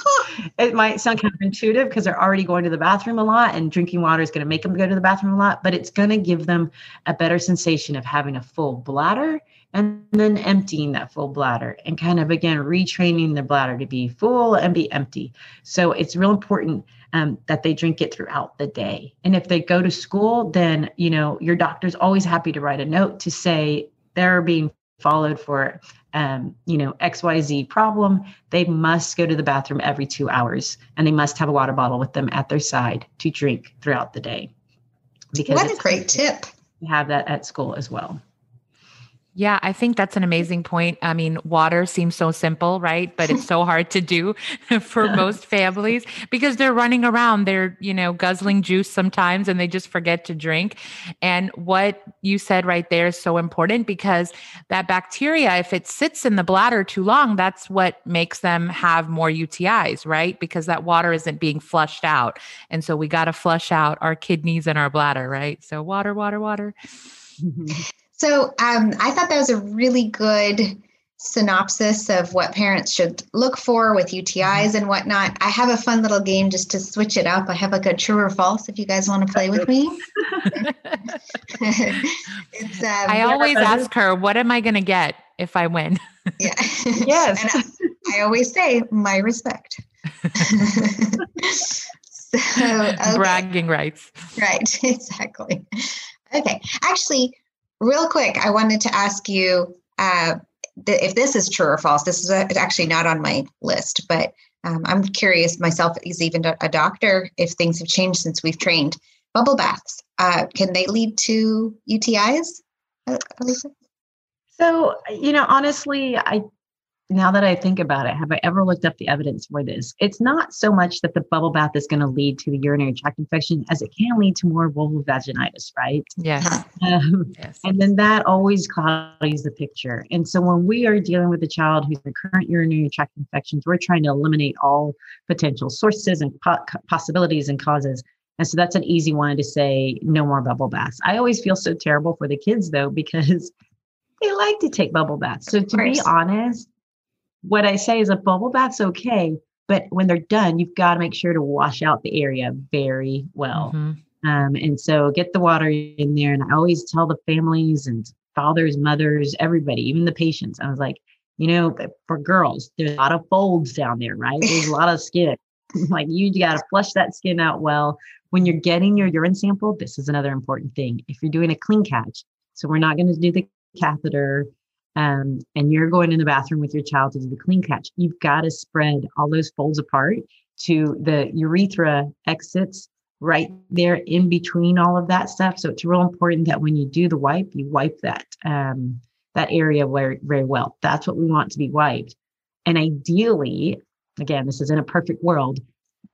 it might sound counterintuitive because they're already going to the bathroom a lot and drinking water is going to make them go to the bathroom a lot, but it's going to give them a better sensation of having a full bladder and then emptying that full bladder and kind of again retraining the bladder to be full and be empty. So it's real important um, that they drink it throughout the day. And if they go to school, then you know your doctor's always happy to write a note to say they're being followed for um, you know xyz problem they must go to the bathroom every two hours and they must have a water bottle with them at their side to drink throughout the day because what a great tip have that at school as well yeah, I think that's an amazing point. I mean, water seems so simple, right? But it's so hard to do for most families because they're running around, they're, you know, guzzling juice sometimes and they just forget to drink. And what you said right there is so important because that bacteria, if it sits in the bladder too long, that's what makes them have more UTIs, right? Because that water isn't being flushed out. And so we got to flush out our kidneys and our bladder, right? So water, water, water. Mm-hmm. So um, I thought that was a really good synopsis of what parents should look for with UTIs mm-hmm. and whatnot. I have a fun little game just to switch it up. I have like a true or false if you guys want to play with me. it's, um, I always yeah, ask her, what am I going to get if I win? yeah. Yes. I, I, always say, my respect. so, okay. Bragging rights. Right, exactly. Okay. Actually, real quick, I wanted to ask you uh, th- if this is true or false. This is a, actually not on my list, but um, I'm curious myself, as even a doctor, if things have changed since we've trained. Bubble baths, uh, can they lead to UTIs, uh? So, you know, honestly, I now that I think about it, have I ever looked up the evidence for this? It's not so much that the bubble bath is going to lead to the urinary tract infection as it can lead to more vulvovaginitis, right? Yes. Um, yes. And then that always clouds the picture. And so when we are dealing with a child who's in current urinary tract infections, we're trying to eliminate all potential sources and po- possibilities and causes. And so that's an easy one to say no more bubble baths. I always feel so terrible for the kids though, because they like to take bubble baths. So to be honest, what I say is a bubble bath's okay, but when they're done, you've got to make sure to wash out the area very well. Mm-hmm. Um, and so get the water in there. And I always tell the families and fathers, mothers, everybody, even the patients, I was like, you know, for girls, there's a lot of folds down there, right? There's a lot of skin. like you got to flush that skin out well. When you're getting your urine sample, this is another important thing. If you're doing a clean catch, so we're not going to do the catheter um, and you're going in the bathroom with your child to do the clean catch, you've got to spread all those folds apart to the urethra exits right there in between all of that stuff. So it's real important that when you do the wipe, you wipe that um, that area very very well. That's what we want to be wiped. And ideally, again, this is in a perfect world,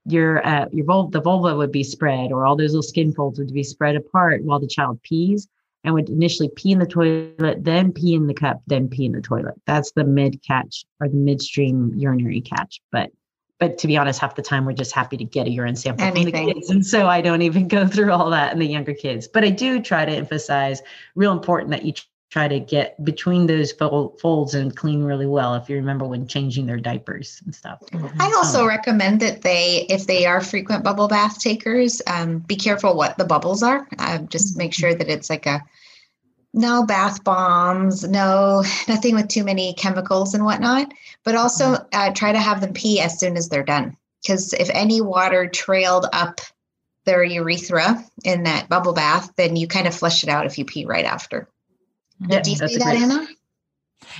your uh, your vulva, the vulva would be spread, or all those little skin folds would be spread apart while the child pees and would initially pee in the toilet, then pee in the cup, then pee in the toilet. That's the mid catch or the midstream urinary catch. But but to be honest, half the time we're just happy to get a urine sample Anything. from the kids. And so I don't even go through all that in the younger kids. But I do try to emphasize real important that you try to get between those folds and clean really well if you remember when changing their diapers and stuff. Mm-hmm. i also um, recommend that they if they are frequent bubble bath takers um, be careful what the bubbles are. Uh, just make sure that it's like a no bath bombs no nothing with too many chemicals and whatnot but also mm-hmm. uh, try to have them pee as soon as they're done. Because if any water trailed up their urethra in that bubble bath then you kind of flush it out if you pee right after yeah, do you see that, Anna?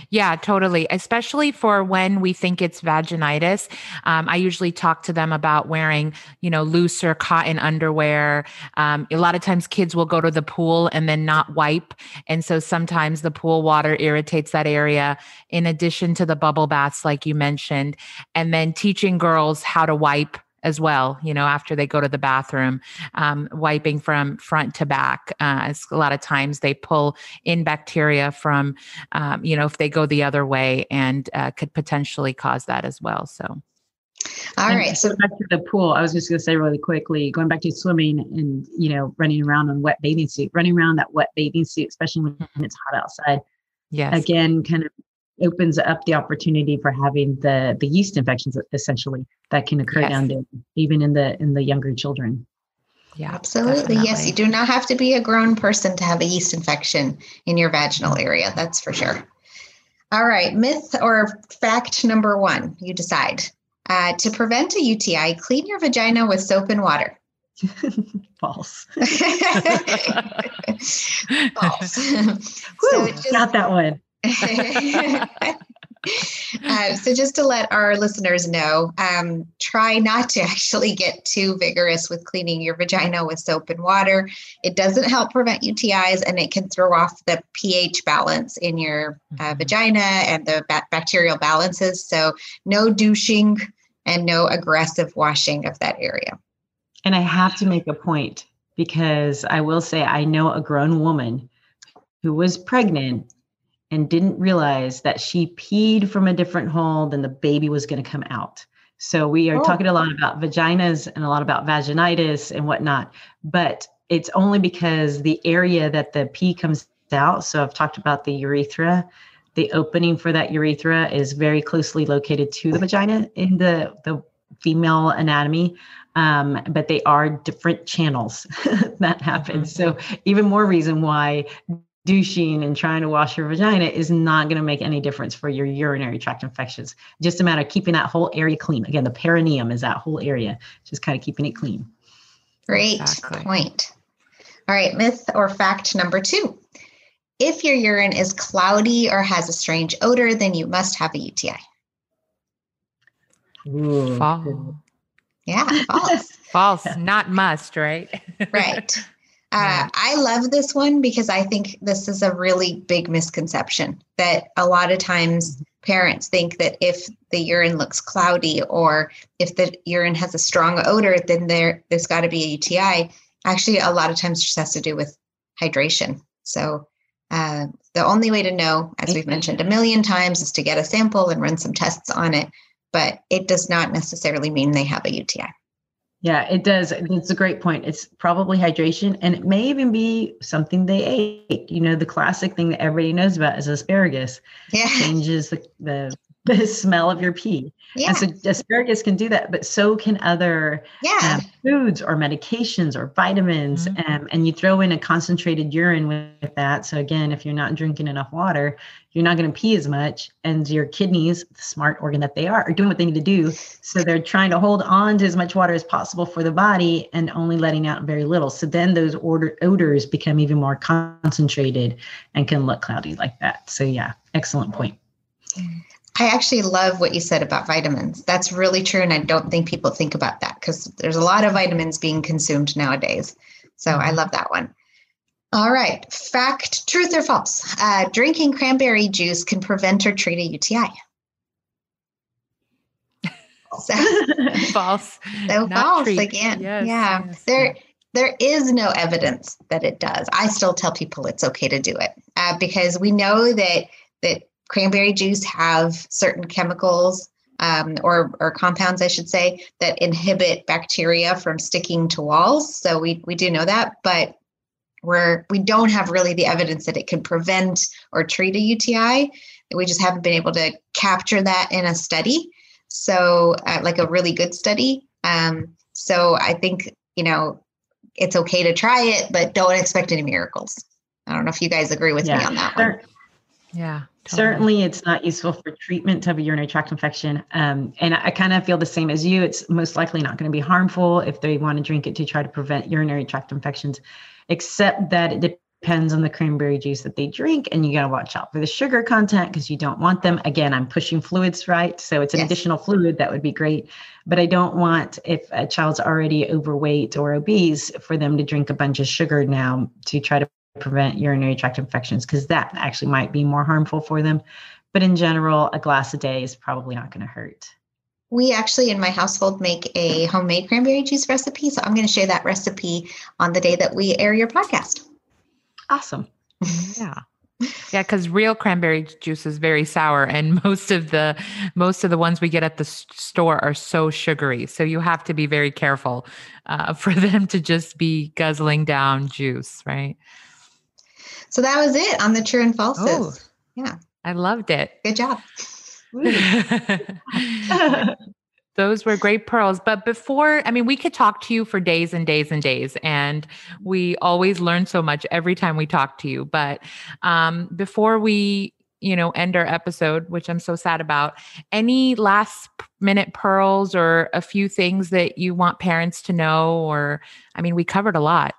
Yeah, totally. Especially for when we think it's vaginitis. Um, I usually talk to them about wearing, you know, looser cotton underwear. Um, a lot of times kids will go to the pool and then not wipe. And so sometimes the pool water irritates that area, in addition to the bubble baths, like you mentioned. And then teaching girls how to wipe as well, you know, after they go to the bathroom, um, wiping from front to back. Uh, a lot of times they pull in bacteria from, um, you know, if they go the other way and uh, could potentially cause that as well. So. All and right. So back to the pool, I was just going to say really quickly, going back to swimming and you know running around in wet bathing suit, running around that wet bathing suit, especially when it's hot outside. Yes. Again, kind of opens up the opportunity for having the the yeast infections essentially that can occur yes. down there even in the in the younger children. Yeah absolutely definitely. yes you do not have to be a grown person to have a yeast infection in your vaginal area that's for sure. All right myth or fact number one you decide. Uh, to prevent a uti clean your vagina with soap and water. False. False. So just, not that one uh, so just to let our listeners know um, try not to actually get too vigorous with cleaning your vagina with soap and water. It doesn't help prevent utis and it can throw off the ph balance in your uh, mm-hmm. vagina and the ba- bacterial balances. So no douching and no aggressive washing of that area. And i have to make a point because i will say i know a grown woman who was pregnant and didn't realize that she peed from a different hole than the baby was going to come out. So we are oh. talking a lot about vaginas and a lot about vaginitis and whatnot, but it's only because the area that the pee comes out. So I've talked about the urethra. The opening for that urethra is very closely located to the vagina in the the female anatomy. Um, but they are different channels that happen. So even more reason why douching and trying to wash your vagina is not going to make any difference for your urinary tract infections. Just a matter of keeping that whole area clean. Again, the perineum is that whole area, just kind of keeping it clean. Great exactly. point. All right, myth or fact number two. If your urine is cloudy or has a strange odor, then you must have a UTI. Ooh. False. Yeah, false. false, not must, right? right. Uh, I love this one because I think this is a really big misconception that a lot of times parents think that if the urine looks cloudy or if the urine has a strong odor, then there there's got to be a UTI. Actually, a lot of times just has to do with hydration. So uh, the only way to know, as we've mentioned a million times, is to get a sample and run some tests on it. But it does not necessarily mean they have a UTI. Yeah, it does. It's a great point. It's probably hydration, and it may even be something they ate. You know, the classic thing that everybody knows about is asparagus. Yeah. Changes the, the the smell of your pee. Yeah. And so asparagus can do that, but so can other yeah. um, foods or medications or vitamins. Mm-hmm. Um, and you throw in a concentrated urine with that. So again, if you're not drinking enough water, you're not going to pee as much. And your kidneys, the smart organ that they are, are doing what they need to do. So they're trying to hold on to as much water as possible for the body and only letting out very little. So then those order, odors become even more concentrated and can look cloudy like that. So yeah, excellent point. Mm-hmm. I actually love what you said about vitamins. That's really true. And I don't think people think about that because there's a lot of vitamins being consumed nowadays. So I love that one. All right. Fact, truth or false? Uh, drinking cranberry juice can prevent or treat a UTI. So, false. So Not false treat. again. Yes, yeah. Yes, there, yes. there is no evidence that it does. I still tell people it's okay to do it uh, because we know that that cranberry juice have certain chemicals um, or, or compounds, I should say, that inhibit bacteria from sticking to walls. So we, we do know that, but we're, we don't have really the evidence that it can prevent or treat a UTI. We just haven't been able to capture that in a study. So, uh, like a really good study. Um, so, I think, you know, it's okay to try it, but don't expect any miracles. I don't know if you guys agree with yeah. me on that one. Yeah. Totally. Certainly, it's not useful for treatment of a urinary tract infection. Um, and I, I kind of feel the same as you. It's most likely not going to be harmful if they want to drink it to try to prevent urinary tract infections, except that it depends on the cranberry juice that they drink and you got to watch out for the sugar content because you don't want them again i'm pushing fluids right so it's an yes. additional fluid that would be great but i don't want if a child's already overweight or obese for them to drink a bunch of sugar now to try to prevent urinary tract infections because that actually might be more harmful for them. But in general a glass a day is probably not going to hurt. We actually in my household make a homemade cranberry juice recipe so i'm going to share that recipe on the day that we air your podcast. Awesome. Yeah. Yeah because real cranberry juice is very sour and most of the most of the ones we get at the store are so sugary so you have to be very careful uh, for them to just be guzzling down juice right so that was it on the true and falses oh, yeah i loved it good job Those were great pearls. But before, I mean, we could talk to you for days and days and days, and we always learn so much every time we talk to you. But um, before we, you know, end our episode, which I'm so sad about, any last minute pearls or a few things that you want parents to know? Or, I mean, we covered a lot.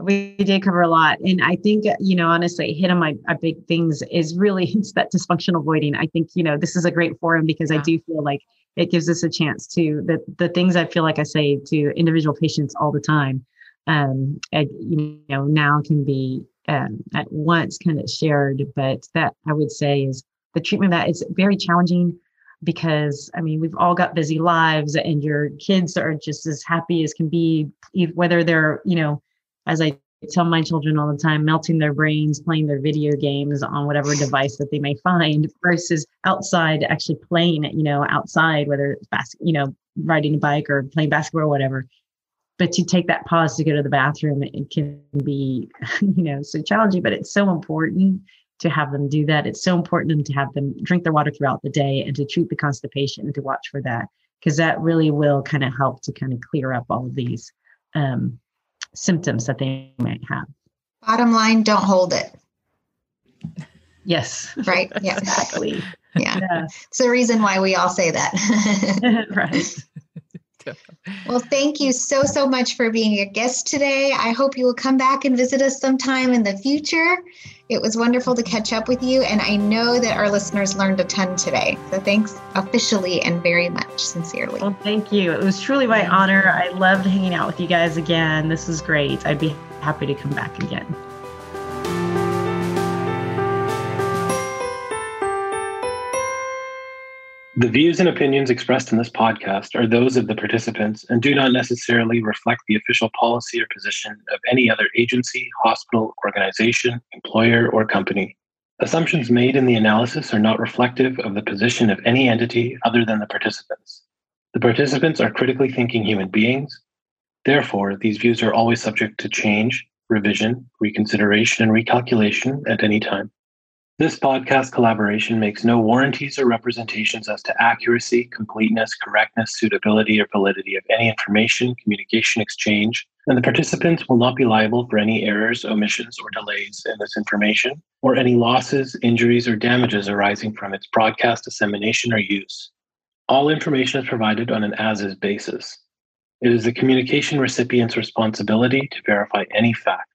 We did cover a lot. And I think, you know, honestly, hit on my, my big things is really it's that dysfunctional voiding. I think, you know, this is a great forum because yeah. I do feel like it gives us a chance to the the things I feel like I say to individual patients all the time, um, and, you know, now can be um, at once kind of shared. But that I would say is the treatment that is very challenging because I mean we've all got busy lives, and your kids are just as happy as can be, whether they're you know, as I tell my children all the time, melting their brains, playing their video games on whatever device that they may find versus outside actually playing you know, outside, whether it's basket, you know, riding a bike or playing basketball or whatever. But to take that pause to go to the bathroom, it can be, you know, so challenging, but it's so important to have them do that. It's so important to have them drink their water throughout the day and to treat the constipation and to watch for that because that really will kind of help to kind of clear up all of these um, symptoms that they might have. Bottom line, don't hold it. Yes. Right. Yeah. exactly. Yeah. yeah. It's the reason why we all say that. right. Well, thank you so, so much for being a guest today. I hope you will come back and visit us sometime in the future. It was wonderful to catch up with you, and I know that our listeners learned a ton today. So thanks officially and very much sincerely. Well, thank you. It was truly my honor. I loved hanging out with you guys again. This was great. I'd be happy to come back again. The views and opinions expressed in this podcast are those of the participants and do not necessarily reflect the official policy or position of any other agency, hospital, organization, employer, or company. Assumptions made in the analysis are not reflective of the position of any entity other than the participants. The participants are critically thinking human beings. Therefore, these views are always subject to change, revision, reconsideration, and recalculation at any time. This podcast collaboration makes no warranties or representations as to accuracy, completeness, correctness, suitability, or validity of any information, communication exchange, and the participants will not be liable for any errors, omissions, or delays in this information, or any losses, injuries, or damages arising from its broadcast, dissemination, or use. All information is provided on an as is basis. It is the communication recipient's responsibility to verify any facts.